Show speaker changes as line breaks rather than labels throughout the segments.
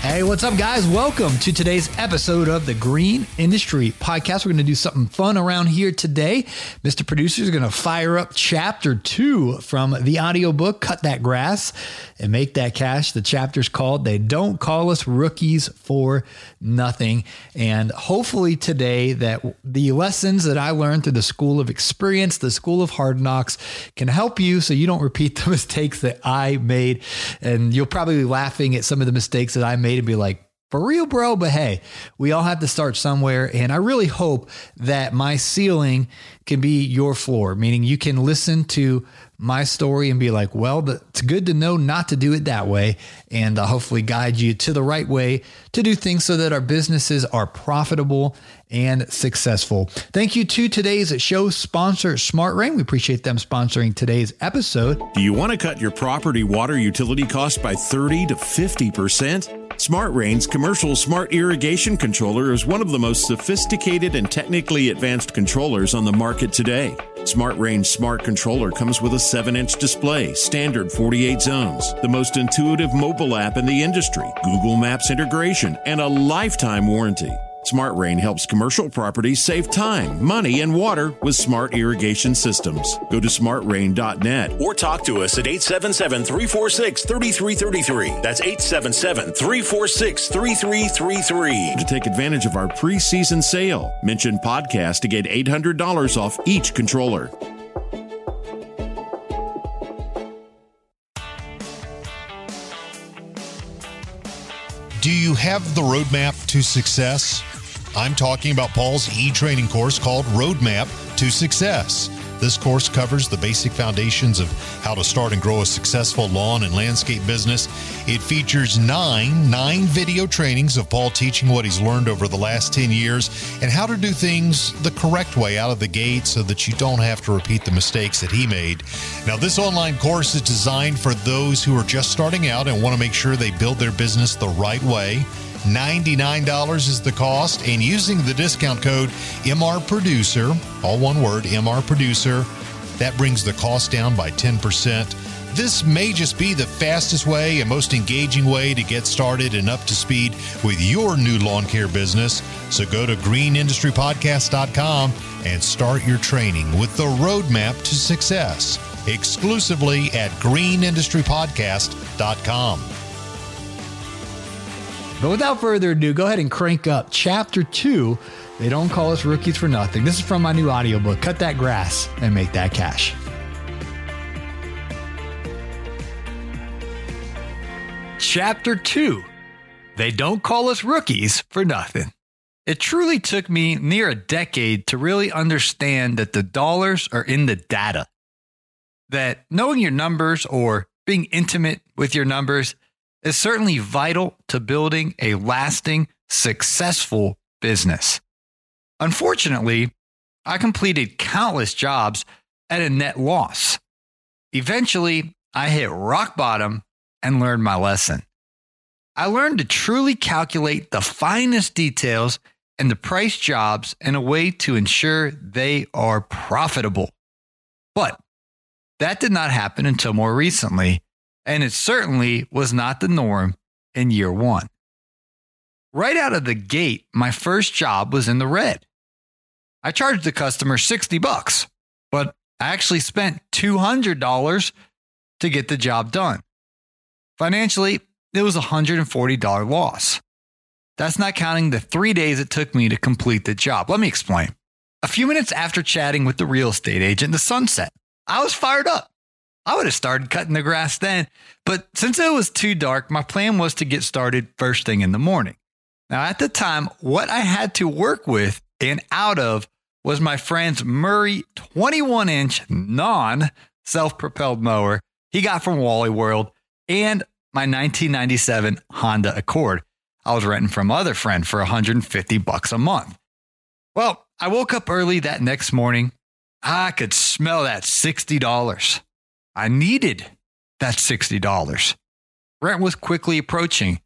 Hey, what's up, guys? Welcome to today's episode of the Green Industry Podcast. We're going to do something fun around here today. Mr. Producer is going to fire up chapter two from the audiobook, Cut That Grass and Make That Cash. The chapter's called They Don't Call Us Rookies for Nothing. And hopefully, today, that the lessons that I learned through the School of Experience, the School of Hard Knocks, can help you so you don't repeat the mistakes that I made. And you'll probably be laughing at some of the mistakes that I made to be like, for real, bro. But hey, we all have to start somewhere. And I really hope that my ceiling can be your floor, meaning you can listen to my story and be like, well, it's good to know not to do it that way. And uh, hopefully guide you to the right way to do things so that our businesses are profitable and successful. Thank you to today's show sponsor, Smart Rain. We appreciate them sponsoring today's episode.
Do you want to cut your property water utility cost by 30 to 50%? Smart Rain's commercial smart irrigation controller is one of the most sophisticated and technically advanced controllers on the market today. Smart Rain Smart Controller comes with a 7 inch display, standard 48 zones, the most intuitive mobile app in the industry, Google Maps integration, and a lifetime warranty. Smart Rain helps commercial properties save time, money, and water with smart irrigation systems. Go to smartrain.net
or talk to us at 877 346 3333. That's 877 346 3333
to take advantage of our preseason sale. Mention podcast to get $800 off each controller.
Do you have the roadmap to success? I'm talking about Paul's e training course called Roadmap to Success. This course covers the basic foundations of how to start and grow a successful lawn and landscape business. It features nine, nine video trainings of Paul teaching what he's learned over the last 10 years and how to do things the correct way out of the gate so that you don't have to repeat the mistakes that he made. Now, this online course is designed for those who are just starting out and want to make sure they build their business the right way. $99 is the cost. And using the discount code MR Producer, all one word, MR Producer, that brings the cost down by 10%. This may just be the fastest way and most engaging way to get started and up to speed with your new lawn care business. So go to greenindustrypodcast.com and start your training with the roadmap to success exclusively at greenindustrypodcast.com.
But without further ado, go ahead and crank up chapter two. They don't call us rookies for nothing. This is from my new audiobook, Cut That Grass and Make That Cash. Chapter two. They don't call us rookies for nothing. It truly took me near a decade to really understand that the dollars are in the data. That knowing your numbers or being intimate with your numbers is certainly vital to building a lasting, successful business. Unfortunately, I completed countless jobs at a net loss. Eventually, I hit rock bottom and learned my lesson. I learned to truly calculate the finest details and the price jobs in a way to ensure they are profitable. But that did not happen until more recently and it certainly was not the norm in year one. Right out of the gate, my first job was in the red. I charged the customer 60 bucks, but I actually spent $200 to get the job done. Financially, it was a $140 loss. That's not counting the three days it took me to complete the job. Let me explain. A few minutes after chatting with the real estate agent, the sun set. I was fired up. I would have started cutting the grass then. But since it was too dark, my plan was to get started first thing in the morning. Now, at the time, what I had to work with and out of was my friend's Murray 21 inch non self propelled mower he got from Wally World and my 1997 Honda Accord I was renting from other friend for 150 bucks a month. Well, I woke up early that next morning. I could smell that $60. I needed that $60. Rent was quickly approaching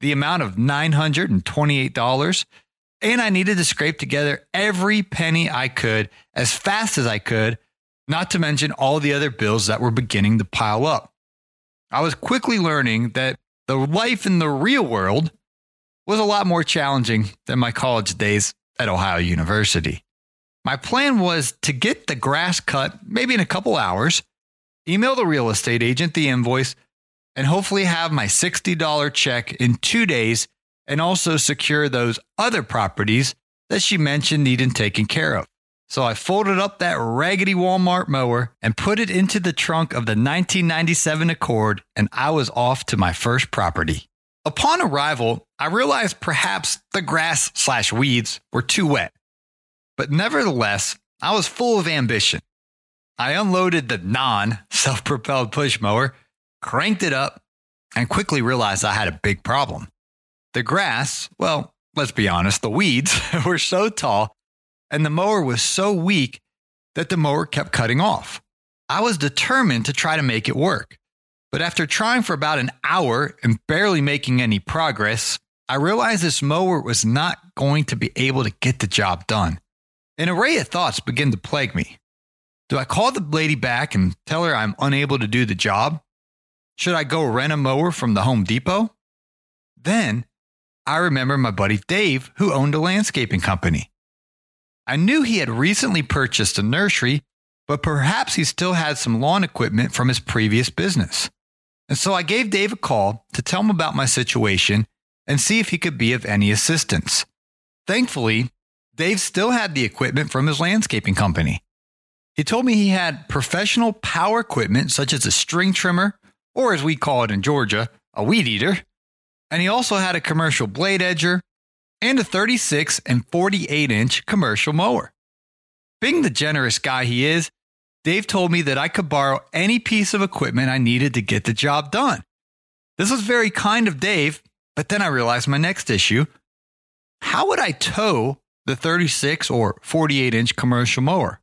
the amount of $928, and I needed to scrape together every penny I could as fast as I could, not to mention all the other bills that were beginning to pile up. I was quickly learning that the life in the real world was a lot more challenging than my college days at Ohio University. My plan was to get the grass cut maybe in a couple hours, email the real estate agent the invoice, and hopefully have my $60 check in two days and also secure those other properties that she mentioned needing taken care of. So I folded up that raggedy Walmart mower and put it into the trunk of the 1997 Accord, and I was off to my first property. Upon arrival, I realized perhaps the grass slash weeds were too wet. But nevertheless, I was full of ambition. I unloaded the non self propelled push mower, cranked it up, and quickly realized I had a big problem. The grass, well, let's be honest, the weeds were so tall and the mower was so weak that the mower kept cutting off. I was determined to try to make it work. But after trying for about an hour and barely making any progress, I realized this mower was not going to be able to get the job done. An array of thoughts began to plague me. Do I call the lady back and tell her I'm unable to do the job? Should I go rent a mower from the Home Depot? Then I remember my buddy Dave, who owned a landscaping company. I knew he had recently purchased a nursery, but perhaps he still had some lawn equipment from his previous business. And so I gave Dave a call to tell him about my situation and see if he could be of any assistance. Thankfully, Dave still had the equipment from his landscaping company. He told me he had professional power equipment such as a string trimmer, or as we call it in Georgia, a weed eater. And he also had a commercial blade edger and a 36 and 48 inch commercial mower. Being the generous guy he is, Dave told me that I could borrow any piece of equipment I needed to get the job done. This was very kind of Dave, but then I realized my next issue. How would I tow the 36 or 48 inch commercial mower?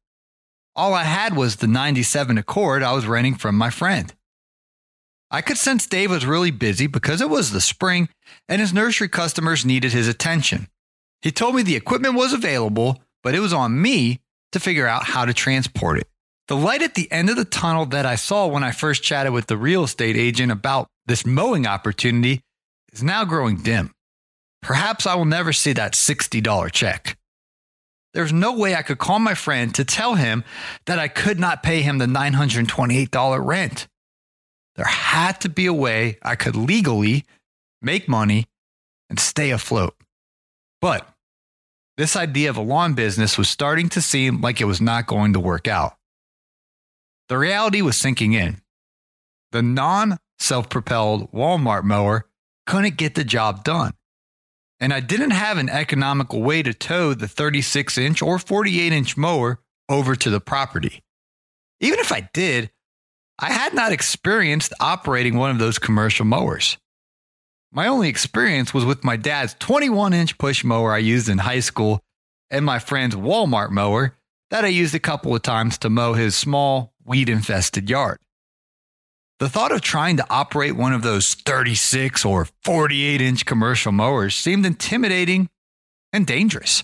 All I had was the 97 Accord I was renting from my friend. I could sense Dave was really busy because it was the spring and his nursery customers needed his attention. He told me the equipment was available, but it was on me to figure out how to transport it. The light at the end of the tunnel that I saw when I first chatted with the real estate agent about this mowing opportunity is now growing dim. Perhaps I will never see that $60 check. There's no way I could call my friend to tell him that I could not pay him the $928 rent. There had to be a way I could legally make money and stay afloat. But this idea of a lawn business was starting to seem like it was not going to work out. The reality was sinking in. The non self propelled Walmart mower couldn't get the job done. And I didn't have an economical way to tow the 36 inch or 48 inch mower over to the property. Even if I did, I had not experienced operating one of those commercial mowers. My only experience was with my dad's 21 inch push mower I used in high school and my friend's Walmart mower that I used a couple of times to mow his small weed infested yard. The thought of trying to operate one of those 36 or 48 inch commercial mowers seemed intimidating and dangerous.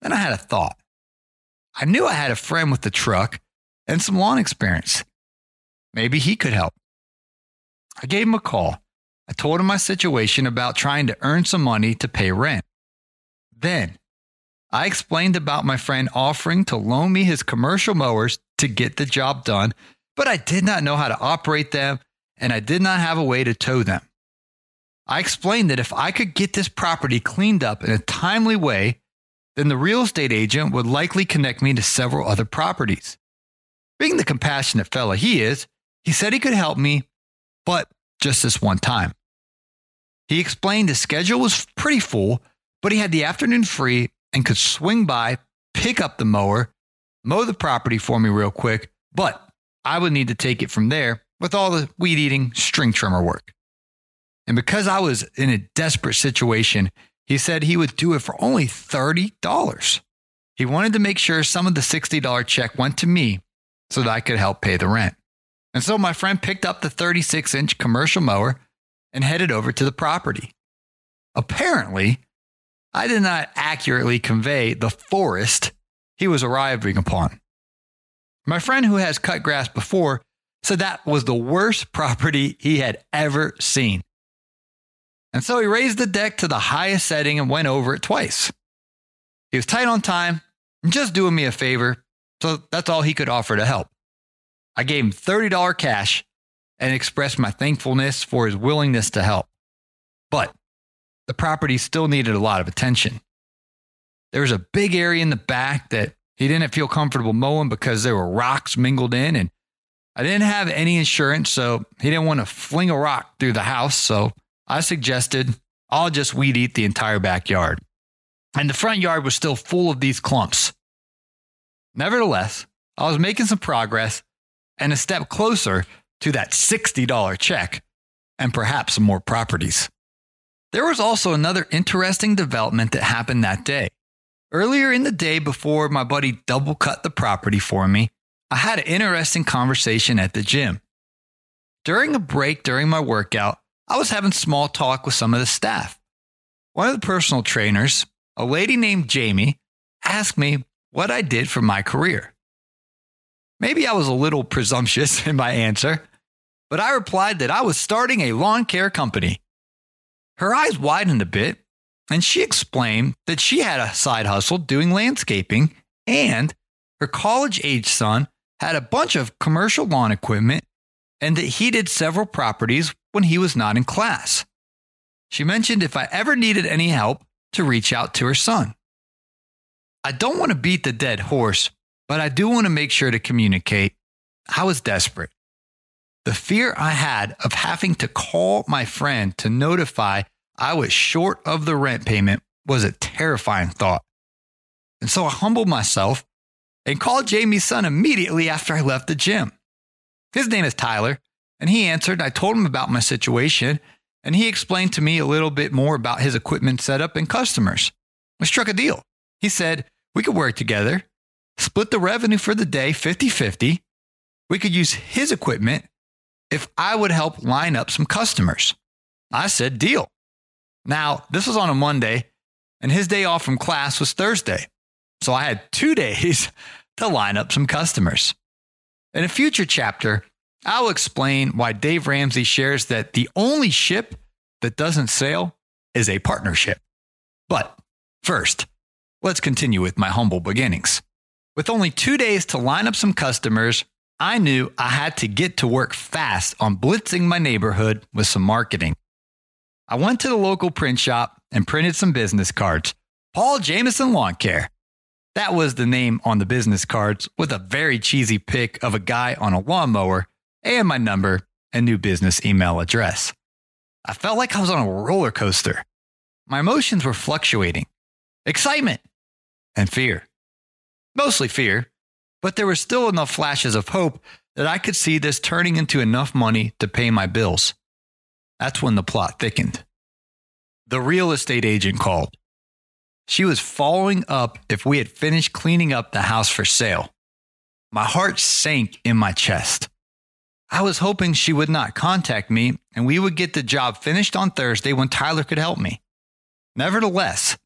Then I had a thought. I knew I had a friend with a truck and some lawn experience. Maybe he could help. I gave him a call. I told him my situation about trying to earn some money to pay rent. Then I explained about my friend offering to loan me his commercial mowers to get the job done, but I did not know how to operate them and I did not have a way to tow them. I explained that if I could get this property cleaned up in a timely way, then the real estate agent would likely connect me to several other properties. Being the compassionate fella he is, he said he could help me, but just this one time. He explained his schedule was pretty full, but he had the afternoon free and could swing by, pick up the mower, mow the property for me real quick, but I would need to take it from there with all the weed eating string trimmer work. And because I was in a desperate situation, he said he would do it for only $30. He wanted to make sure some of the $60 check went to me so that I could help pay the rent. And so my friend picked up the 36 inch commercial mower and headed over to the property. Apparently, I did not accurately convey the forest he was arriving upon. My friend who has cut grass before said that was the worst property he had ever seen. And so he raised the deck to the highest setting and went over it twice. He was tight on time and just doing me a favor, so that's all he could offer to help. I gave him $30 cash and expressed my thankfulness for his willingness to help. But the property still needed a lot of attention. There was a big area in the back that he didn't feel comfortable mowing because there were rocks mingled in, and I didn't have any insurance, so he didn't want to fling a rock through the house. So I suggested I'll just weed eat the entire backyard. And the front yard was still full of these clumps. Nevertheless, I was making some progress and a step closer to that $60 check and perhaps some more properties. There was also another interesting development that happened that day. Earlier in the day, before my buddy double cut the property for me, I had an interesting conversation at the gym. During a break during my workout, I was having small talk with some of the staff. One of the personal trainers, a lady named Jamie, asked me what I did for my career. Maybe I was a little presumptuous in my answer, but I replied that I was starting a lawn care company. Her eyes widened a bit, and she explained that she had a side hustle doing landscaping, and her college age son had a bunch of commercial lawn equipment, and that he did several properties when he was not in class. She mentioned if I ever needed any help to reach out to her son. I don't want to beat the dead horse, but I do want to make sure to communicate. I was desperate. The fear I had of having to call my friend to notify I was short of the rent payment was a terrifying thought. And so I humbled myself and called Jamie's son immediately after I left the gym. His name is Tyler, and he answered. I told him about my situation, and he explained to me a little bit more about his equipment setup and customers. We struck a deal. He said we could work together split the revenue for the day 50 50. We could use his equipment if I would help line up some customers. I said, deal. Now, this was on a Monday, and his day off from class was Thursday. So I had two days to line up some customers. In a future chapter, I'll explain why Dave Ramsey shares that the only ship that doesn't sail is a partnership. But first, let's continue with my humble beginnings. With only two days to line up some customers, I knew I had to get to work fast on blitzing my neighborhood with some marketing. I went to the local print shop and printed some business cards. Paul Jameson Lawn Care. That was the name on the business cards with a very cheesy pic of a guy on a lawnmower and my number and new business email address. I felt like I was on a roller coaster. My emotions were fluctuating excitement and fear mostly fear, but there were still enough flashes of hope that I could see this turning into enough money to pay my bills. That's when the plot thickened. The real estate agent called. She was following up if we had finished cleaning up the house for sale. My heart sank in my chest. I was hoping she would not contact me and we would get the job finished on Thursday when Tyler could help me. Nevertheless,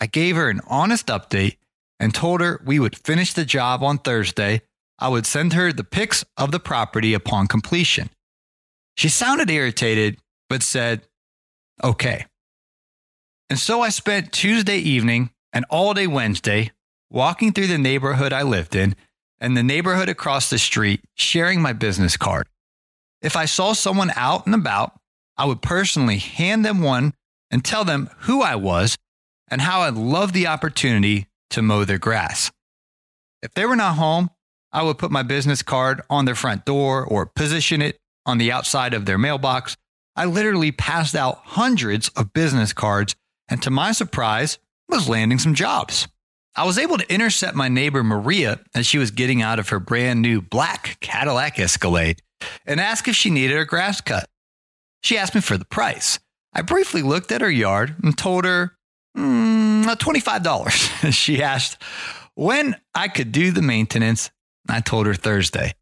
I gave her an honest update and told her we would finish the job on Thursday. I would send her the pics of the property upon completion. She sounded irritated, but said, okay. And so I spent Tuesday evening and all day Wednesday walking through the neighborhood I lived in and the neighborhood across the street, sharing my business card. If I saw someone out and about, I would personally hand them one and tell them who I was and how I'd love the opportunity to mow their grass. If they were not home, I would put my business card on their front door or position it on the outside of their mailbox. I literally passed out hundreds of business cards and to my surprise, was landing some jobs. I was able to intercept my neighbor Maria as she was getting out of her brand new black Cadillac Escalade. and asked if she needed her grass cut. She asked me for the price. I briefly looked at her yard and told her mm, $25. she asked when I could do the maintenance. I told her Thursday.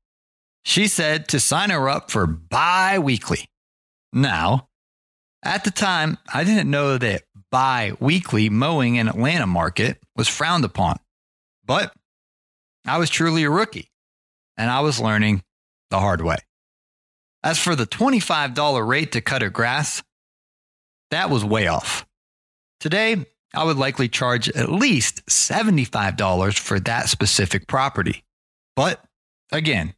She said to sign her up for bi weekly. Now, at the time, I didn't know that bi weekly mowing in Atlanta market was frowned upon, but I was truly a rookie and I was learning the hard way. As for the $25 rate to cut her grass, that was way off. Today, I would likely charge at least $75 for that specific property. But again,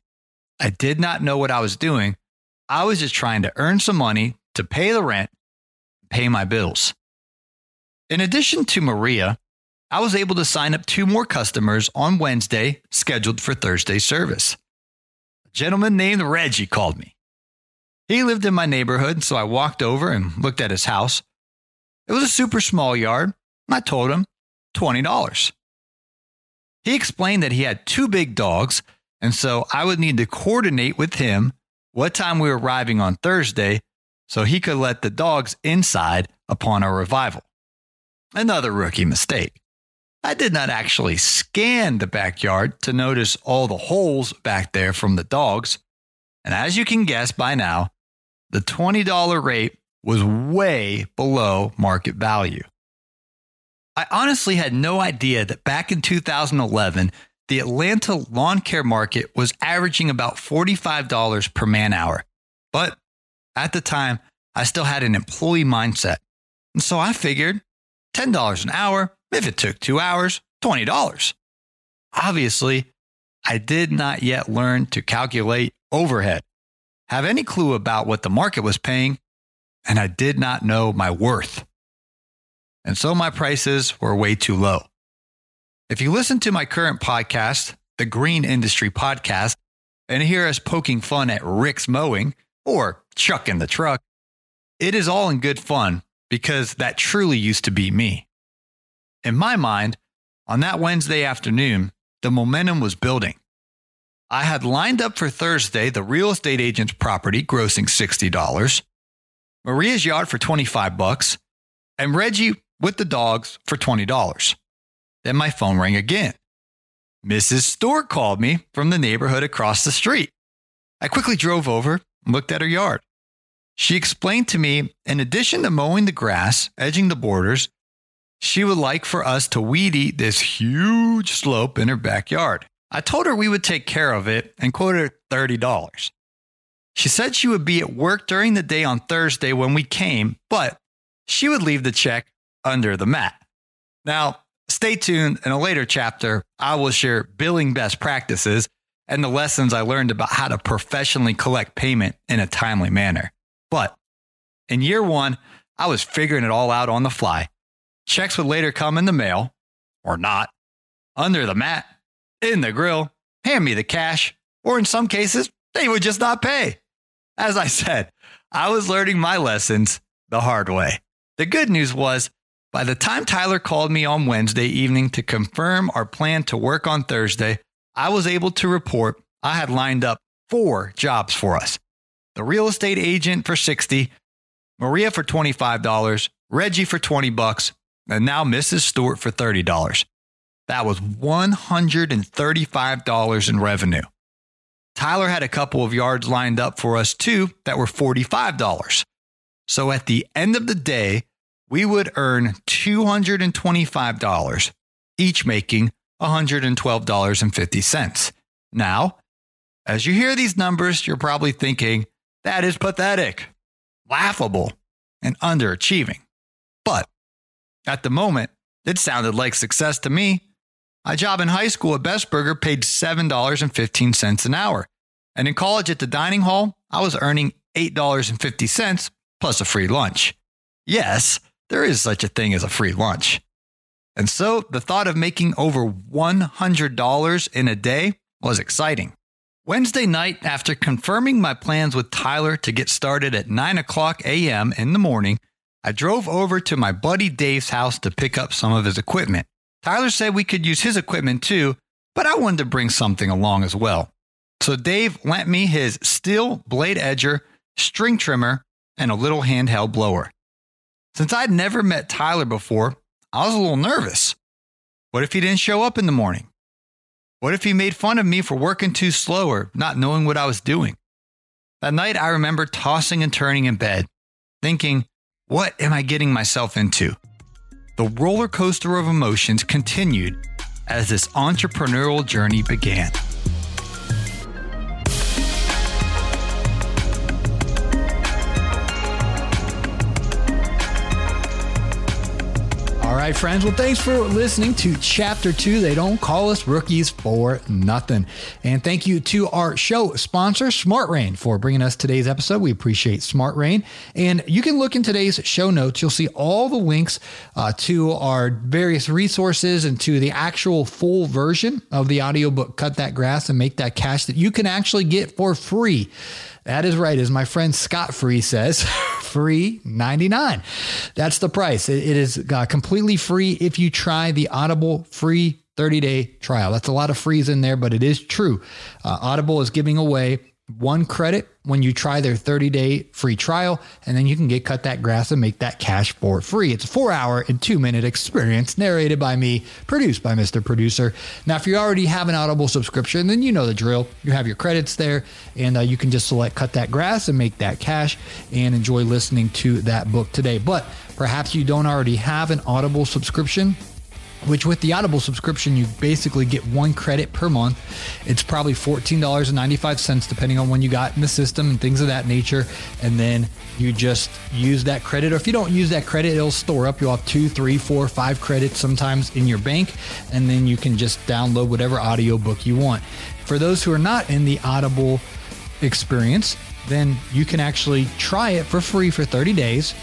I did not know what I was doing. I was just trying to earn some money to pay the rent, pay my bills. In addition to Maria, I was able to sign up two more customers on Wednesday, scheduled for Thursday service. A gentleman named Reggie called me. He lived in my neighborhood, so I walked over and looked at his house. It was a super small yard. and I told him $20. He explained that he had two big dogs, and so I would need to coordinate with him what time we were arriving on Thursday so he could let the dogs inside upon our arrival. Another rookie mistake. I did not actually scan the backyard to notice all the holes back there from the dogs. And as you can guess by now, the $20 rate was way below market value. I honestly had no idea that back in 2011, the Atlanta lawn care market was averaging about $45 per man hour. But at the time, I still had an employee mindset. And so I figured $10 an hour, if it took two hours, $20. Obviously, I did not yet learn to calculate overhead, have any clue about what the market was paying, and I did not know my worth. And so my prices were way too low. If you listen to my current podcast, the Green Industry Podcast, and hear us poking fun at Rick's mowing or Chuck in the truck, it is all in good fun because that truly used to be me. In my mind, on that Wednesday afternoon, the momentum was building. I had lined up for Thursday the real estate agent's property grossing $60, Maria's yard for 25 bucks, and Reggie with the dogs for $20. Then my phone rang again. Mrs. Stewart called me from the neighborhood across the street. I quickly drove over and looked at her yard. She explained to me, in addition to mowing the grass, edging the borders, she would like for us to weed eat this huge slope in her backyard. I told her we would take care of it and quoted her $30. She said she would be at work during the day on Thursday when we came, but she would leave the check under the mat. Now, stay tuned. In a later chapter, I will share billing best practices and the lessons I learned about how to professionally collect payment in a timely manner. But in year one, I was figuring it all out on the fly. Checks would later come in the mail, or not, under the mat, in the grill, hand me the cash, or in some cases, they would just not pay. As I said, I was learning my lessons the hard way. The good news was by the time Tyler called me on Wednesday evening to confirm our plan to work on Thursday, I was able to report I had lined up four jobs for us. The real estate agent for 60, Maria for $25, Reggie for 20 bucks, and now Mrs. Stewart for $30. That was $135 in revenue. Tyler had a couple of yards lined up for us too that were $45. So at the end of the day, we would earn $225, each making $112.50. Now, as you hear these numbers, you're probably thinking, that is pathetic, laughable, and underachieving. But at the moment, it sounded like success to me. My job in high school at Best Burger paid $7.15 an hour. And in college at the dining hall, I was earning $8.50 plus a free lunch. Yes, there is such a thing as a free lunch. And so the thought of making over $100 in a day was exciting. Wednesday night, after confirming my plans with Tyler to get started at 9 o'clock a.m. in the morning, I drove over to my buddy Dave's house to pick up some of his equipment. Tyler said we could use his equipment too, but I wanted to bring something along as well.
So Dave lent me his steel blade edger, string trimmer, and a little handheld blower. Since I'd never met Tyler before, I was a little nervous. What if he didn't show up in the morning? What if he made fun of me for working too slow or not knowing what I was doing? That night, I remember tossing and turning in bed, thinking, what am I getting myself into? The roller coaster of emotions continued as this entrepreneurial journey began.
All right, friends. Well, thanks for listening to Chapter 2. They don't call us rookies for nothing. And thank you to our show sponsor, Smart Rain, for bringing us today's episode. We appreciate Smart Rain. And you can look in today's show notes. You'll see all the links uh, to our various resources and to the actual full version of the audiobook, Cut That Grass and Make That Cash, that you can actually get for free. That is right, as my friend Scott Free says, free 99. That's the price. it, it is uh, completely free if you try the Audible free 30 day trial. That's a lot of frees in there, but it is true. Uh, Audible is giving away one credit when you try their 30 day free trial, and then you can get cut that grass and make that cash for free. It's a four hour and two minute experience narrated by me, produced by Mr. Producer. Now, if you already have an Audible subscription, then you know the drill. You have your credits there, and uh, you can just select cut that grass and make that cash and enjoy listening to that book today. But perhaps you don't already have an Audible subscription which with the Audible subscription, you basically get one credit per month. It's probably $14.95, depending on when you got in the system and things of that nature. And then you just use that credit. Or if you don't use that credit, it'll store up. You'll have two, three, four, five credits sometimes in your bank. And then you can just download whatever audiobook you want. For those who are not in the Audible experience, then you can actually try it for free for 30 days.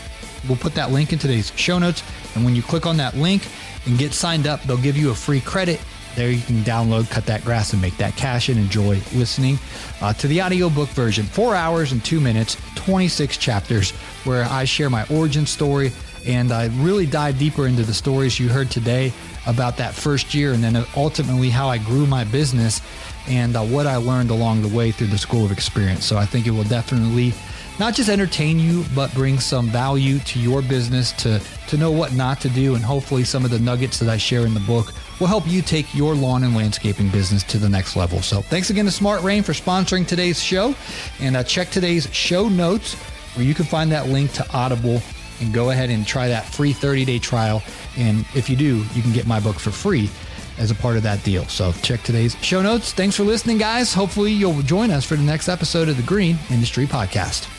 We'll put that link in today's show notes. And when you click on that link, and get signed up. They'll give you a free credit. There you can download Cut That Grass and make that cash and enjoy listening uh, to the audiobook version. Four hours and two minutes, 26 chapters, where I share my origin story and I really dive deeper into the stories you heard today about that first year and then ultimately how I grew my business and uh, what I learned along the way through the School of Experience. So I think it will definitely not just entertain you, but bring some value to your business to, to know what not to do. And hopefully, some of the nuggets that I share in the book will help you take your lawn and landscaping business to the next level. So, thanks again to Smart Rain for sponsoring today's show. And uh, check today's show notes where you can find that link to Audible and go ahead and try that free 30 day trial. And if you do, you can get my book for free as a part of that deal. So check today's show notes. Thanks for listening, guys. Hopefully, you'll join us for the next episode of the Green Industry Podcast.